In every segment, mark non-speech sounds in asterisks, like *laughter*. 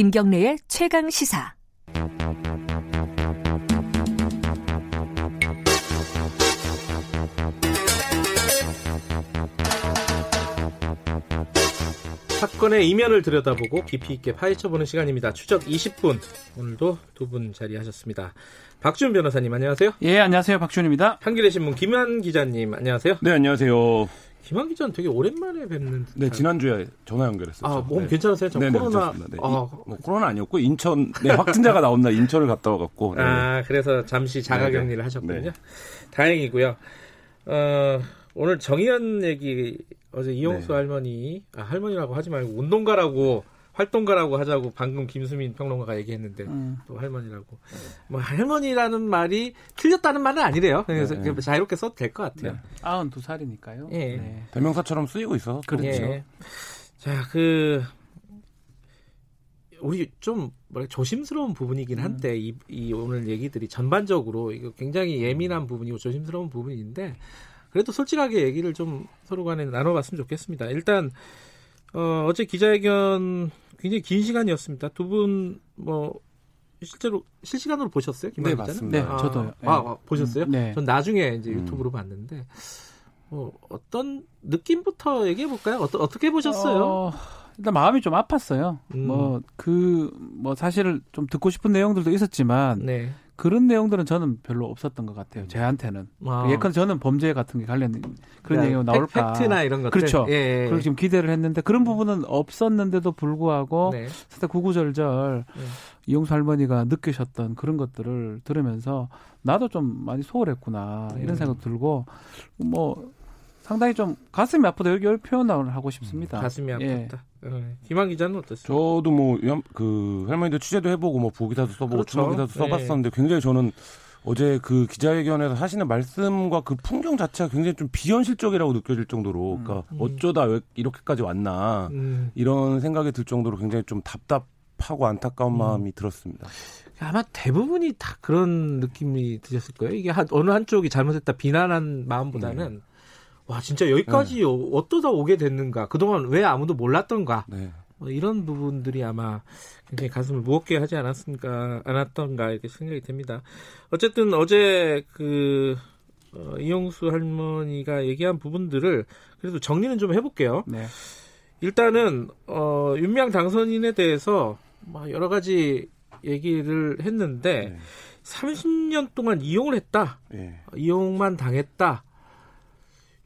김경래의 최강 시사. 사건의 이면을 들여다보고 깊이 있게 파헤쳐보는 시간입니다. 추적 20분. 오늘도 두 분 자리하셨습니다. 박준 변호사님 안녕하세요. 예, 안녕하세요. 박준입니다. 한겨레 신문 김한 기자님 안녕하세요. 네, 안녕하세요. 김한 기자는 되게 오랜만에 뵙는 듯한. 네, 지난주에 전화 연결했었죠. 아, 몸 네. 괜찮으세요? 저 네, 네, 코로나. 네. 아, 이- 뭐 코로나 아니었고 인천 네, 확진자가 나온 날 인천을 갔다 와갖고 네. 아, 그래서 잠시 자가격리를 네, 네. 하셨군요. 네. 다행이고요. 어, 오늘 정의연 얘기 어제 이용수 네. 할머니, 아, 할머니라고 하지 말고 운동가라고 활동가라고 하자고 방금 김수민 평론가가 얘기했는데 음. 또 할머니라고. 뭐 할머니라는 말이 틀렸다는 말은 아니래요. 그래서 네. 자유롭게 써도 될 것 같아요. 92살이니까요. 예. 네. 대명사처럼 쓰이고 있어서 그렇죠. 예. 자, 그 우리 좀 뭐랄까 조심스러운 부분이긴 한데 이, 이 오늘 얘기들이 전반적으로 이거 굉장히 예민한 부분이고 조심스러운 부분인데 그래도 솔직하게 얘기를 좀 서로 간에 나눠봤으면 좋겠습니다. 일단 어, 어제 기자회견 굉장히 긴 시간이었습니다. 두 분 뭐 실제로 실시간으로 보셨어요? 네? 맞습니다. 네, 저도요. 아, 아, 보셨어요? 음, 네. 전 나중에 이제 음. 유튜브로 봤는데 뭐 어떤 느낌부터 얘기해 볼까요? 어떠, 어떻게 보셨어요? 어, 일단 마음이 좀 아팠어요. 음. 뭐그뭐 사실 좀 듣고 싶은 내용들도 있었지만 네. 그런 내용들은 저는 별로 없었던 것 같아요. 저한테는. 아. 예컨대 저는 범죄 같은 게 관련 그런 얘기가 나올까. 팩트나 이런 것들. 그렇죠. 예, 예. 그리고 지금 기대를 했는데 그런 부분은 없었는데도 불구하고 네. 살짝 구구절절 네. 이용수 할머니가 느끼셨던 그런 것들을 들으면서 나도 좀 많이 소홀했구나 이런 음. 생각 들고 뭐 상당히 좀 가슴이 아프다 여기 표현을 하고 싶습니다. 가슴이 예. 아팠다. 어, 김한 기자는 어땠어요? 저도 뭐 그 할머니들 취재도 해보고 뭐 보기사도 써보고 그렇죠. 추모 기사도 써봤었는데 굉장히 저는 어제 그 기자회견에서 하시는 말씀과 그 풍경 자체가 굉장히 좀 비현실적이라고 느껴질 정도로 그러니까 음. 어쩌다 왜 이렇게까지 왔나 음, 이런 생각이 들 정도로 굉장히 좀 답답하고 안타까운 음. 마음이 들었습니다. 아마 대부분이 다 그런 느낌이 드셨을 거예요. 이게 한, 어느 한쪽이 잘못했다 비난한 마음보다는 네. 와 진짜 여기까지 어- 어떠다 오게 됐는가 그동안 왜 아무도 몰랐던가 네. 뭐 이런 부분들이 아마 굉장히 가슴을 무겁게 하지 않았습니까 않았던가 이렇게 생각이 됩니다. 어쨌든 어제 그 어, 이용수 할머니가 얘기한 부분들을 그래도 정리는 좀 해볼게요. 네. 일단은 어, 윤미향 당선인에 대해서 막 여러 가지 얘기를 했는데 네. 30년 동안 이용을 했다, 예. 이용만 당했다.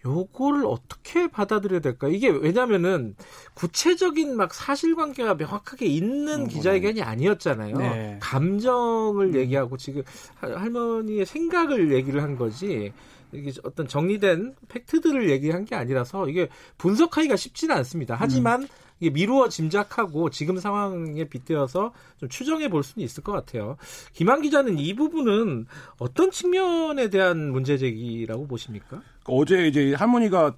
요거를 어떻게 받아들여야 될까? 이게 왜냐면은 구체적인 막 사실관계가 명확하게 있는 음, 기자회견이 아니었잖아요. 네. 감정을 얘기하고 지금 할- 할머니의 생각을 얘기를 한 거지. 이게 어떤 정리된 팩트들을 얘기한 게 아니라서 이게 분석하기가 쉽지는 않습니다. 하지만 이게 미루어 짐작하고 지금 상황에 빗대어서 좀 추정해 볼 수는 있을 것 같아요. 김한 기자는 이 부분은 어떤 측면에 대한 문제 제기라고 보십니까? 어제 이제 할머니가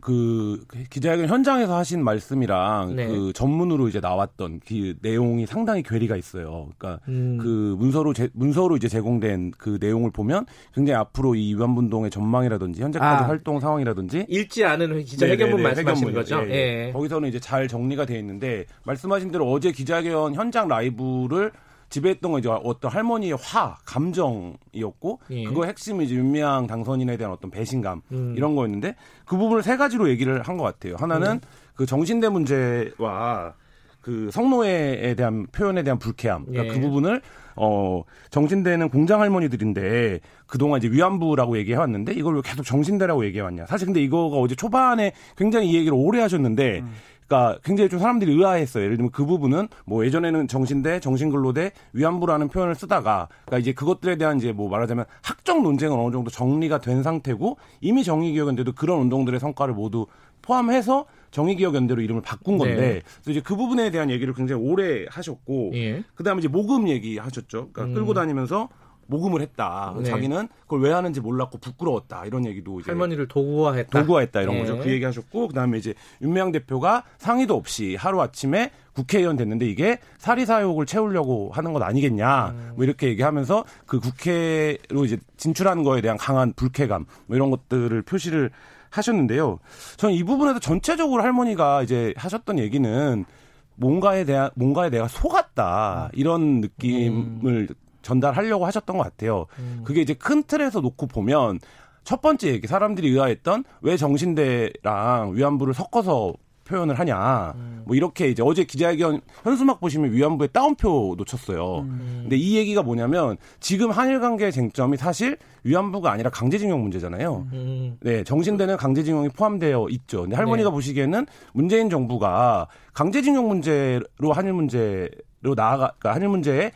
그 기자회견 현장에서 하신 말씀이랑 네. 그 전문으로 이제 나왔던 그 내용이 상당히 괴리가 있어요. 그러니까 음. 그 문서로 제, 문서로 이제 제공된 그 내용을 보면 굉장히 앞으로 이 위안분동의 전망이라든지 현재까지 아. 활동 상황이라든지 읽지 않은 기자회견문 네네네, 말씀하시는 회견문이요. 거죠? 예, 예. 예. 거기서는 이제 잘 정리가 되어 있는데 말씀하신 대로 어제 기자회견 현장 라이브를 지배했던 건 이제 어떤 할머니의 화, 감정이었고 예. 그거 핵심이 이제 윤미향 당선인에 대한 어떤 배신감 음. 이런 거였는데 그 부분을 세 가지로 얘기를 한 것 같아요. 하나는 음. 그 정신대 문제와 그 성노예에 대한 표현에 대한 불쾌함. 그러니까 예. 그 부분을 어 정신대는 공장 할머니들인데 그동안 이제 위안부라고 얘기해 왔는데 이걸 왜 계속 정신대라고 얘기해 왔냐. 사실 근데 이거가 어제 초반에 굉장히 이 얘기를 오래 하셨는데 그러니까 굉장히 좀 사람들이 의아했어요. 예를 들면 그 부분은 뭐 예전에는 정신대, 정신근로대, 위안부라는 표현을 쓰다가 그러니까 이제 그것들에 대한 이제 뭐 말하자면 학적 논쟁은 어느 정도 정리가 된 상태고 이미 정의기억연대도 그런 운동들의 성과를 모두 포함해서 정의기억연대로 이름을 바꾼 건데 네. 그래서 이제 그 부분에 대한 얘기를 굉장히 오래 하셨고 예. 그다음에 이제 모금 얘기 하셨죠. 그러니까 음. 끌고 다니면서 모금을 했다. 네. 자기는 그걸 왜 하는지 몰랐고 부끄러웠다. 이런 얘기도 이제 할머니를 도구화했다. 도구화했다 이런 예. 거죠. 그 얘기 하셨고 그다음에 이제 윤미향 대표가 상의도 없이 하루 아침에 국회의원 됐는데 이게 사리 사욕을 채우려고 하는 것 아니겠냐. 음. 뭐 이렇게 얘기하면서 그 국회로 이제 진출하는 거에 대한 강한 불쾌감 뭐 이런 것들을 표시를 하셨는데요. 저는 이 부분에서 전체적으로 할머니가 이제 하셨던 얘기는 뭔가에 대한 뭔가에 내가 속았다 이런 느낌을 전달하려고 하셨던 것 같아요. 음. 그게 이제 큰 틀에서 놓고 보면 첫 번째 얘기 사람들이 의아했던 왜 정신대랑 위안부를 섞어서 표현을 하냐. 음. 뭐 이렇게 이제 어제 기자회견 현수막 보시면 위안부에 따옴표 놓쳤어요. 음. 근데 이 얘기가 뭐냐면 지금 한일 관계의 쟁점이 사실 위안부가 아니라 강제징용 문제잖아요. 음. 네, 정신대는 강제징용이 포함되어 있죠. 근데 할머니가 네. 보시기에는 문재인 정부가 강제징용 문제로 한일 문제로 나아가 그러니까 한일 문제에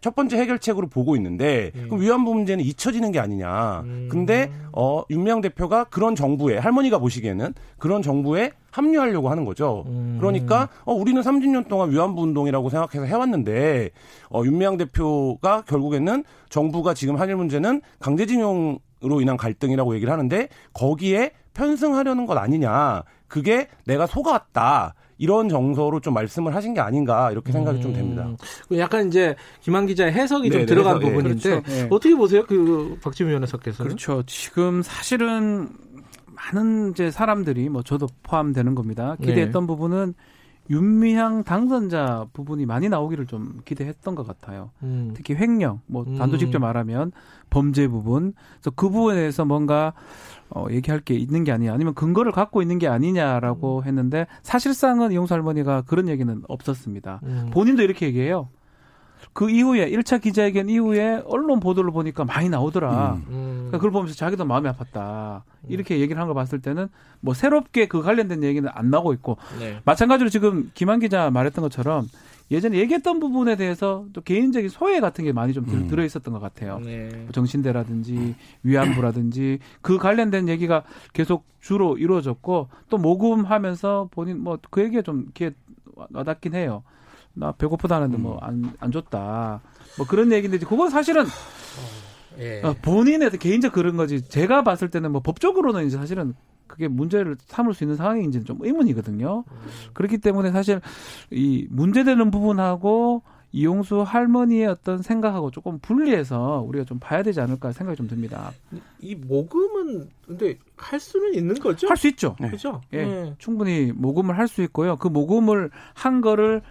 첫 번째 해결책으로 보고 있는데 그럼 위안부 문제는 잊혀지는 게 아니냐. 음. 근데 어 윤미향 대표가 그런 정부에 할머니가 보시기에는 그런 정부에 합류하려고 하는 거죠. 음. 그러니까 어 우리는 30년 동안 위안부 운동이라고 생각해서 해왔는데 어 윤미향 대표가 결국에는 정부가 지금 한일 문제는 강제징용 으로 인한 갈등이라고 얘기를 하는데 거기에 편승하려는 것 아니냐. 그게 내가 속았다. 이런 정서로 좀 말씀을 하신 게 아닌가 이렇게 생각이 좀 됩니다. 음. 약간 이제 김한 기자의 해석이 좀 네, 네, 들어간 해석, 예. 부분인데 그렇죠. 예. 어떻게 보세요? 그 박지민 변호사께서는 그렇죠. 지금 사실은 많은 이제 사람들이 뭐 저도 포함되는 겁니다. 기대했던 네. 부분은 윤미향 당선자 부분이 많이 나오기를 좀 기대했던 것 같아요. 음. 특히 횡령, 뭐 음. 단도직접 말하면 범죄 부분, 그래서 그 부분에 대해서 뭔가 어, 얘기할 게 있는 게 아니냐, 아니면 근거를 갖고 있는 게 아니냐라고 음. 했는데 사실상은 이용수 할머니가 그런 얘기는 없었습니다. 음. 본인도 이렇게 얘기해요. 그 이후에 1차 기자회견 이후에 언론 보도를 보니까 많이 나오더라. 음. 음. 그러니까 그걸 보면서 자기도 마음이 아팠다. 이렇게 얘기를 한 걸 봤을 때는 뭐 새롭게 그 관련된 얘기는 안 나오고 있고 네. 마찬가지로 지금 김한 기자 말했던 것처럼 예전에 얘기했던 부분에 대해서 또 개인적인 소외 같은 게 많이 좀 들- 음. 들어 있었던 것 같아요. 네. 뭐 정신대라든지 위안부라든지 그 관련된 얘기가 계속 주로 이루어졌고 또 모금하면서 본인 뭐 그 얘기가 좀 와- 와닿긴 해요. 나 배고프다는데 뭐안안 줬다. 뭐 그런 얘기인데 그건 사실은 예. 어, 본인의 개인적 그런 거지. 제가 봤을 때는 뭐 법적으로는 이제 사실은 그게 문제를 삼을 수 있는 상황인지는 좀 의문이거든요. 그렇기 때문에 사실 이 문제되는 부분하고 이용수 할머니의 어떤 생각하고 조금 분리해서 우리가 좀 봐야 되지 않을까 생각이 좀 듭니다. 이 모금은 근데 할 수는 있는 거죠? 할 수 있죠. 네. 그죠? 예, 네. 충분히 모금을 할 수 있고요. 그 모금을 한 거를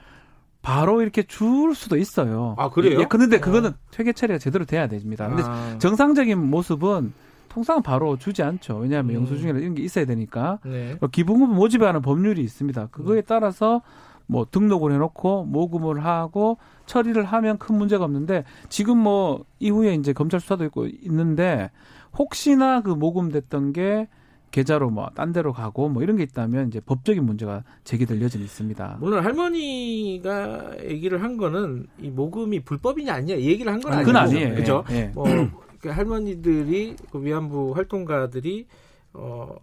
바로 이렇게 줄 수도 있어요. 아, 그래요? 예, 근데 그거는 퇴계 처리가 제대로 돼야 됩니다. 근데 아, 정상적인 모습은 통상 바로 주지 않죠. 왜냐하면 음. 영수증이나 이런 게 있어야 되니까. 네. 기부금 모집에 하는 법률이 있습니다. 그거에 따라서 뭐 등록을 해놓고 모금을 하고 처리를 하면 큰 문제가 없는데 지금 뭐 이후에 이제 검찰 수사도 있고 있는데 혹시나 그 모금됐던 게 계좌로 뭐 딴 데로 가고 뭐 이런 게 있다면 이제 법적인 문제가 제기될 여지는 있습니다. 물론 할머니가 얘기를 한 거는 이 모금이 불법이냐 아니냐 이 얘기를 한 건 아니고 그건 아니에요. 그죠? 예, 예. 뭐그 할머니들이 그 위안부 활동가들이 어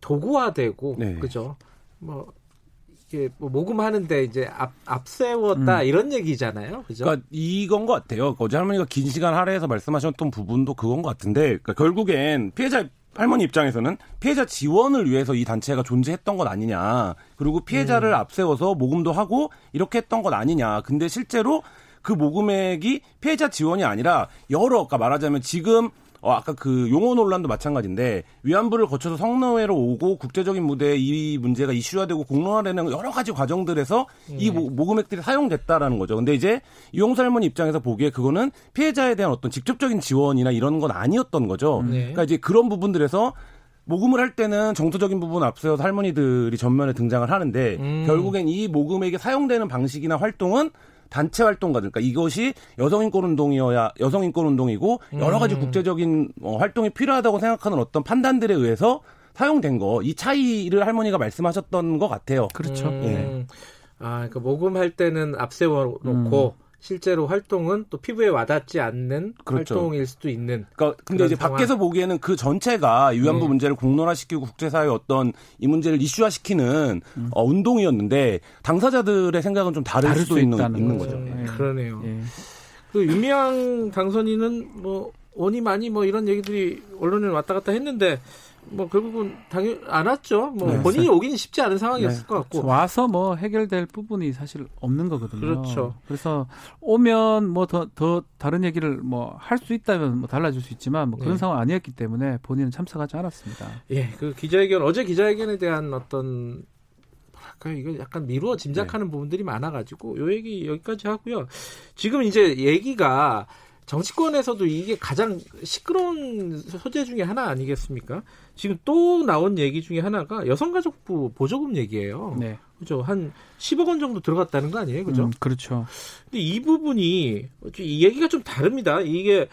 도구화되고 네. 그죠? 뭐 이게 뭐 모금하는데 이제 앞 앞세웠다 음. 이런 얘기잖아요. 그죠? 그러니까 이건 것 같아요. 어제 할머니가 긴 시간 할애해서 말씀하셨던 부분도 그건 것 같은데, 그러니까 결국엔 피해자 할머니 입장에서는 피해자 지원을 위해서 이 단체가 존재했던 것 아니냐. 그리고 피해자를 앞세워서 모금도 하고 이렇게 했던 것 아니냐. 근데 실제로 그 모금액이 피해자 지원이 아니라 여러, 아까 말하자면 지금 어, 아까 그 용어 논란도 마찬가지인데 위안부를 거쳐서 성노예로 오고 국제적인 무대에 이 문제가 이슈화되고 공론화되는 여러 가지 과정들에서 이 모, 모금액들이 사용됐다라는 거죠. 근데 이제 이용수 할머니 입장에서 보기에 그거는 피해자에 대한 어떤 직접적인 지원이나 이런 건 아니었던 거죠. 네. 그러니까 이제 그런 부분들에서 모금을 할 때는 정서적인 부분 앞세워서 할머니들이 전면에 등장을 하는데 음. 결국엔 이 모금액이 사용되는 방식이나 활동은 단체 활동가들, 그러니까 이것이 여성인권 운동이어야 여성인권 운동이고 여러 가지 음. 국제적인 어, 활동이 필요하다고 생각하는 어떤 판단들에 의해서 사용된 거, 이 차이를 할머니가 말씀하셨던 것 같아요. 그렇죠. 음. 예. 아, 그러니까 모금할 때는 앞세워 놓고 실제로 활동은 또 피부에 와닿지 않는 그렇죠. 활동일 수도 있는. 그러니까 근데 이제 상황. 밖에서 보기에는 그 전체가 위안부 네. 문제를 공론화시키고 국제사회 어떤 이 문제를 이슈화시키는 음. 어, 운동이었는데 당사자들의 생각은 좀 다를, 다를 수도 수 있는, 있다는 있는 거죠. 거죠. 음, 예. 그러네요. 예. 그 유미양 당선인은 뭐 원이 많이 뭐 이런 얘기들이 언론에 왔다 갔다 했는데 뭐 결국은 당연 안 왔죠. 뭐 네. 본인이 오기는 쉽지 않은 상황이었을 네. 것 같고. 와서 뭐 해결될 부분이 사실 없는 거거든요. 그렇죠. 그래서 오면 뭐더더 다른 얘기를 뭐 할 수 있다면 뭐 달라질 수 있지만 뭐 그런 네. 상황 아니었기 때문에 본인은 참석하지 않았습니다. 예, 그 기자회견 어제 기자회견에 대한 어떤 뭐랄까요 이거 약간 미루어 짐작하는 네. 부분들이 많아가지고 요 얘기 여기까지 하고요. 지금 이제 얘기가 정치권에서도 이게 가장 시끄러운 소재 중에 하나 아니겠습니까? 지금 또 나온 얘기 중에 하나가 여성가족부 보조금 얘기예요. 네. 그죠? 한 10억 원 정도 들어갔다는 거 아니에요? 그죠? 음, 그렇죠. 근데 이 부분이 이 얘기가 좀 다릅니다. 이게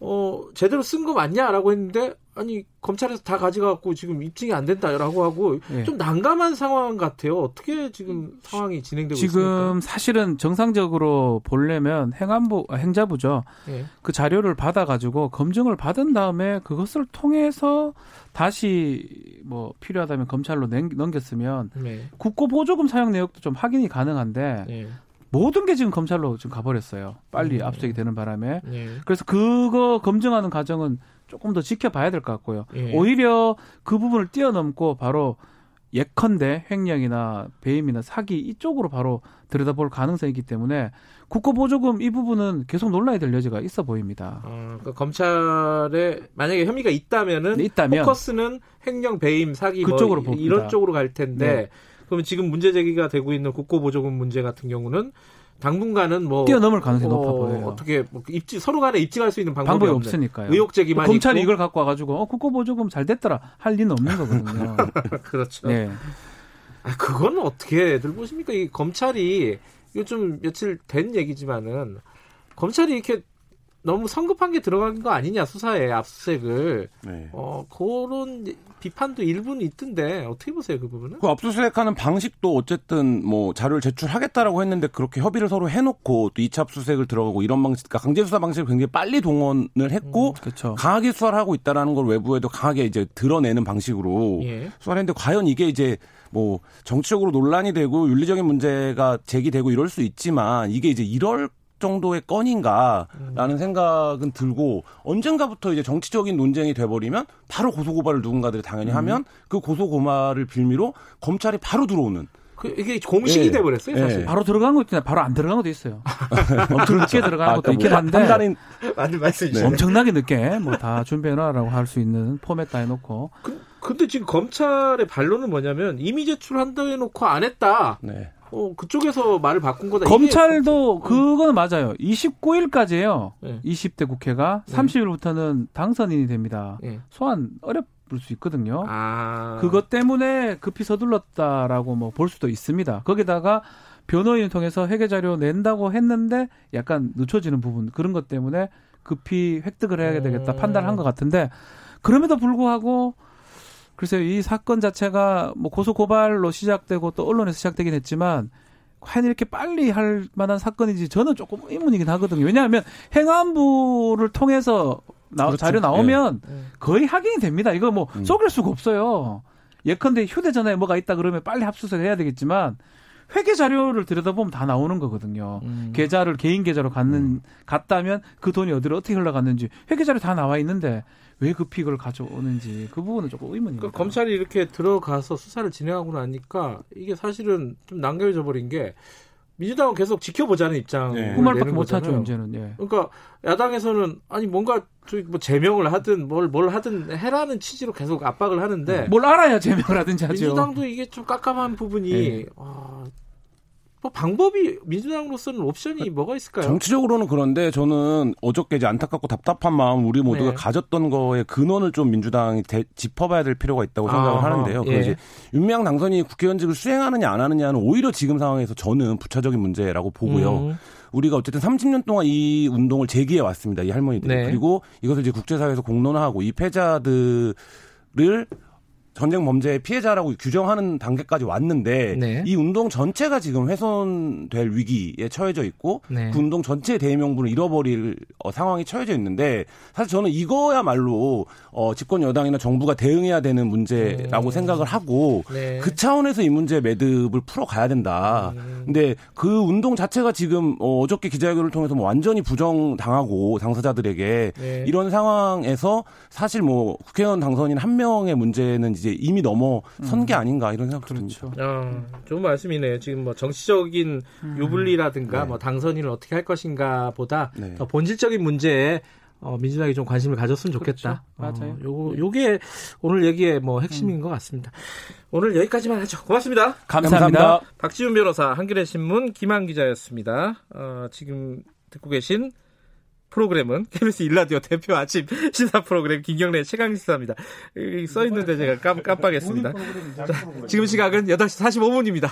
어 제대로 쓴 거 맞냐라고 했는데 아니 검찰에서 다 가져가고 지금 입증이 안 된다라고 하고 네. 좀 난감한 상황 같아요. 어떻게 지금 상황이 진행되고 지금 있습니까? 지금 사실은 정상적으로 보려면 행안부 아, 행자부죠. 네. 그 자료를 받아 가지고 검증을 받은 다음에 그것을 통해서 다시 뭐 필요하다면 검찰로 넘겼으면 네. 국고 보조금 사용 내역도 좀 확인이 가능한데 네. 모든 게 지금 검찰로 지금 가버렸어요. 빨리 음. 압수수색이 되는 바람에. 네. 그래서 그거 검증하는 과정은 조금 더 지켜봐야 될 것 같고요. 예. 오히려 그 부분을 뛰어넘고 바로 예컨대 횡령이나 배임이나 사기 이쪽으로 바로 들여다볼 가능성이 있기 때문에 국고보조금 이 부분은 계속 논란이 될 여지가 있어 보입니다. 어, 그러니까 검찰에 만약에 혐의가 있다면은 네, 있다면 포커스는 횡령, 배임, 사기 뭐 그쪽으로 뭐 이런 쪽으로 갈 텐데 네. 그러면 지금 문제 제기가 되고 있는 국고보조금 문제 같은 경우는 당분간은 뭐 뛰어넘을 가능성이 어, 높아 보여요. 어떻게 뭐 입지 서로 간에 입증할 수 있는 방법이, 방법이 없으니까요. 의혹 제기만 검찰이 이걸 갖고 와가지고 어 국고보조 금 잘 됐더라 할 리는 없는 거거든요. *laughs* 그렇죠. 네. 아, 그건 어떻게들 보십니까? 이 검찰이 이거 좀 며칠 된 얘기지만은 검찰이 이렇게 너무 성급한 게 들어간 거 아니냐 수사에 압수수색을 네. 어 그런 비판도 일부는 있던데 어떻게 보세요 그 부분은? 그 압수수색하는 방식도 어쨌든 뭐 자료를 제출하겠다라고 했는데 그렇게 협의를 서로 해놓고 또 2차 압수수색을 들어가고 이런 방식, 그러니까 강제 수사 방식을 굉장히 빨리 동원을 했고 음, 그렇죠. 강하게 수사를 하고 있다라는 걸 외부에도 강하게 이제 드러내는 방식으로 예. 수사를 했는데 과연 이게 이제 뭐 정치적으로 논란이 되고 윤리적인 문제가 제기되고 이럴 수 있지만 이게 이제 이럴 정도의 건인가라는 음. 생각은 들고 언젠가부터 이제 정치적인 논쟁이 돼버리면 바로 고소고발을 누군가들이 당연히 음. 하면 그 고소고발을 빌미로 검찰이 바로 들어오는 그 이게 공식이 네. 돼버렸어요 사실. 네. 바로 들어간 것도 있나 바로 안 들어간 것도 있어요. 엄청 늦게 들어간 것도 있긴 뭐 한데. 판단인 많이 말씀 네. 엄청나게 늦게 뭐 다 준비해놔라고 할 수 있는 포맷 다 해놓고. 그, 근데 지금 검찰의 반론은 뭐냐면 이미 제출한다 해놓고 안 했다. 네. 어, 그쪽에서 말을 바꾼 거다. 검찰도 이게... 그건 맞아요. 29일까지예요. 네. 20대 국회가 네. 30일부터는 당선인이 됩니다. 네. 소환 어렵을 수 있거든요. 아... 그것 때문에 급히 서둘렀다라고 뭐 볼 수도 있습니다. 거기다가 변호인을 통해서 회계 자료 낸다고 했는데 약간 늦춰지는 부분 그런 것 때문에 급히 획득을 해야 되겠다 음... 판단한 것 같은데 그럼에도 불구하고 글쎄요, 이 사건 자체가 뭐 고소 고발로 시작되고 또 언론에서 시작되긴 했지만 과연 이렇게 빨리 할 만한 사건인지 저는 조금 의문이긴 하거든요. 왜냐하면 행안부를 통해서 나, 그렇죠. 자료 나오면 예. 거의 확인이 됩니다. 이거 뭐 음. 속일 수가 없어요. 예컨대 휴대전화에 뭐가 있다 그러면 빨리 합수수색 해야 되겠지만 회계 자료를 들여다보면 다 나오는 거거든요. 음. 계좌를 개인 계좌로 갖는 음. 갔다면 그 돈이 어디로 어떻게 흘러갔는지 회계 자료 다 나와 있는데 왜 급히 그걸 가져오는지 그 부분은 조금 의문입니다. 그러니까 검찰이 이렇게 들어가서 수사를 진행하고 나니까 이게 사실은 좀 남겨져 버린 게 민주당은 계속 지켜보자는 입장. 네. 그 말밖에 못하죠 이제는. 예. 그러니까 야당에서는 아니 뭔가 뭐 제명을 하든 뭘 뭘 하든 해라는 취지로 계속 압박을 하는데 뭘 알아야 제명을 하든지 하죠. 민주당도 이게 좀 깝깝한 부분이 네. 아, 뭐 방법이 민주당으로서는 옵션이 뭐가 있을까요? 정치적으로는 그런데 저는 어저께 이제 안타깝고 답답한 마음 우리 모두가 네. 가졌던 거에 근원을 좀 민주당이 대, 짚어봐야 될 필요가 있다고 생각을 아, 하는데요. 예. 이제 윤미향 당선이 국회의원직을 수행하느냐 안 하느냐는 오히려 지금 상황에서 저는 부차적인 문제라고 보고요. 음. 우리가 어쨌든 30년 동안 이 운동을 제기해 왔습니다. 이 할머니들 네. 그리고 이것을 이제 국제사회에서 공론화하고 이 패자들을 전쟁 범죄의 피해자라고 규정하는 단계까지 왔는데 네. 이 운동 전체가 지금 훼손될 위기에 처해져 있고 네. 그 운동 전체의 대명분을 잃어버릴 어, 상황이 처해져 있는데 사실 저는 이거야말로 어, 집권 여당이나 정부가 대응해야 되는 문제라고 음. 생각을 하고 네. 그 차원에서 이 문제 매듭을 풀어가야 된다. 음. 근데 그 운동 자체가 지금 어, 어저께 기자회견을 통해서 뭐 완전히 부정당하고 당사자들에게 네. 이런 상황에서 사실 뭐 국회의원 당선인 한 명의 문제는 이제 이제 이미 넘어 선 게 음. 아닌가 이런 생각 그렇죠. 듭니다. 아, 좋은 말씀이네요. 지금 뭐 정치적인 음. 유불리라든가 네. 뭐 당선인을 어떻게 할 것인가 보다 네. 더 본질적인 문제에 어, 민주당이 좀 관심을 가졌으면 좋겠다. 그렇죠. 맞아요. 어, 요거 요게 오늘 얘기의 뭐 핵심인 것 같습니다. 오늘 여기까지만 하죠. 고맙습니다. 감사합니다. 감사합니다. 박지훈 변호사, 한겨레 신문 김한 기자였습니다. 어, 지금 듣고 계신 프로그램은 KBS 일라디오 대표 아침 시사 프로그램 김경래 최강 시사입니다. 써 있는데 제가 깜, 깜빡했습니다. 지금 시각은 8시 45분입니다.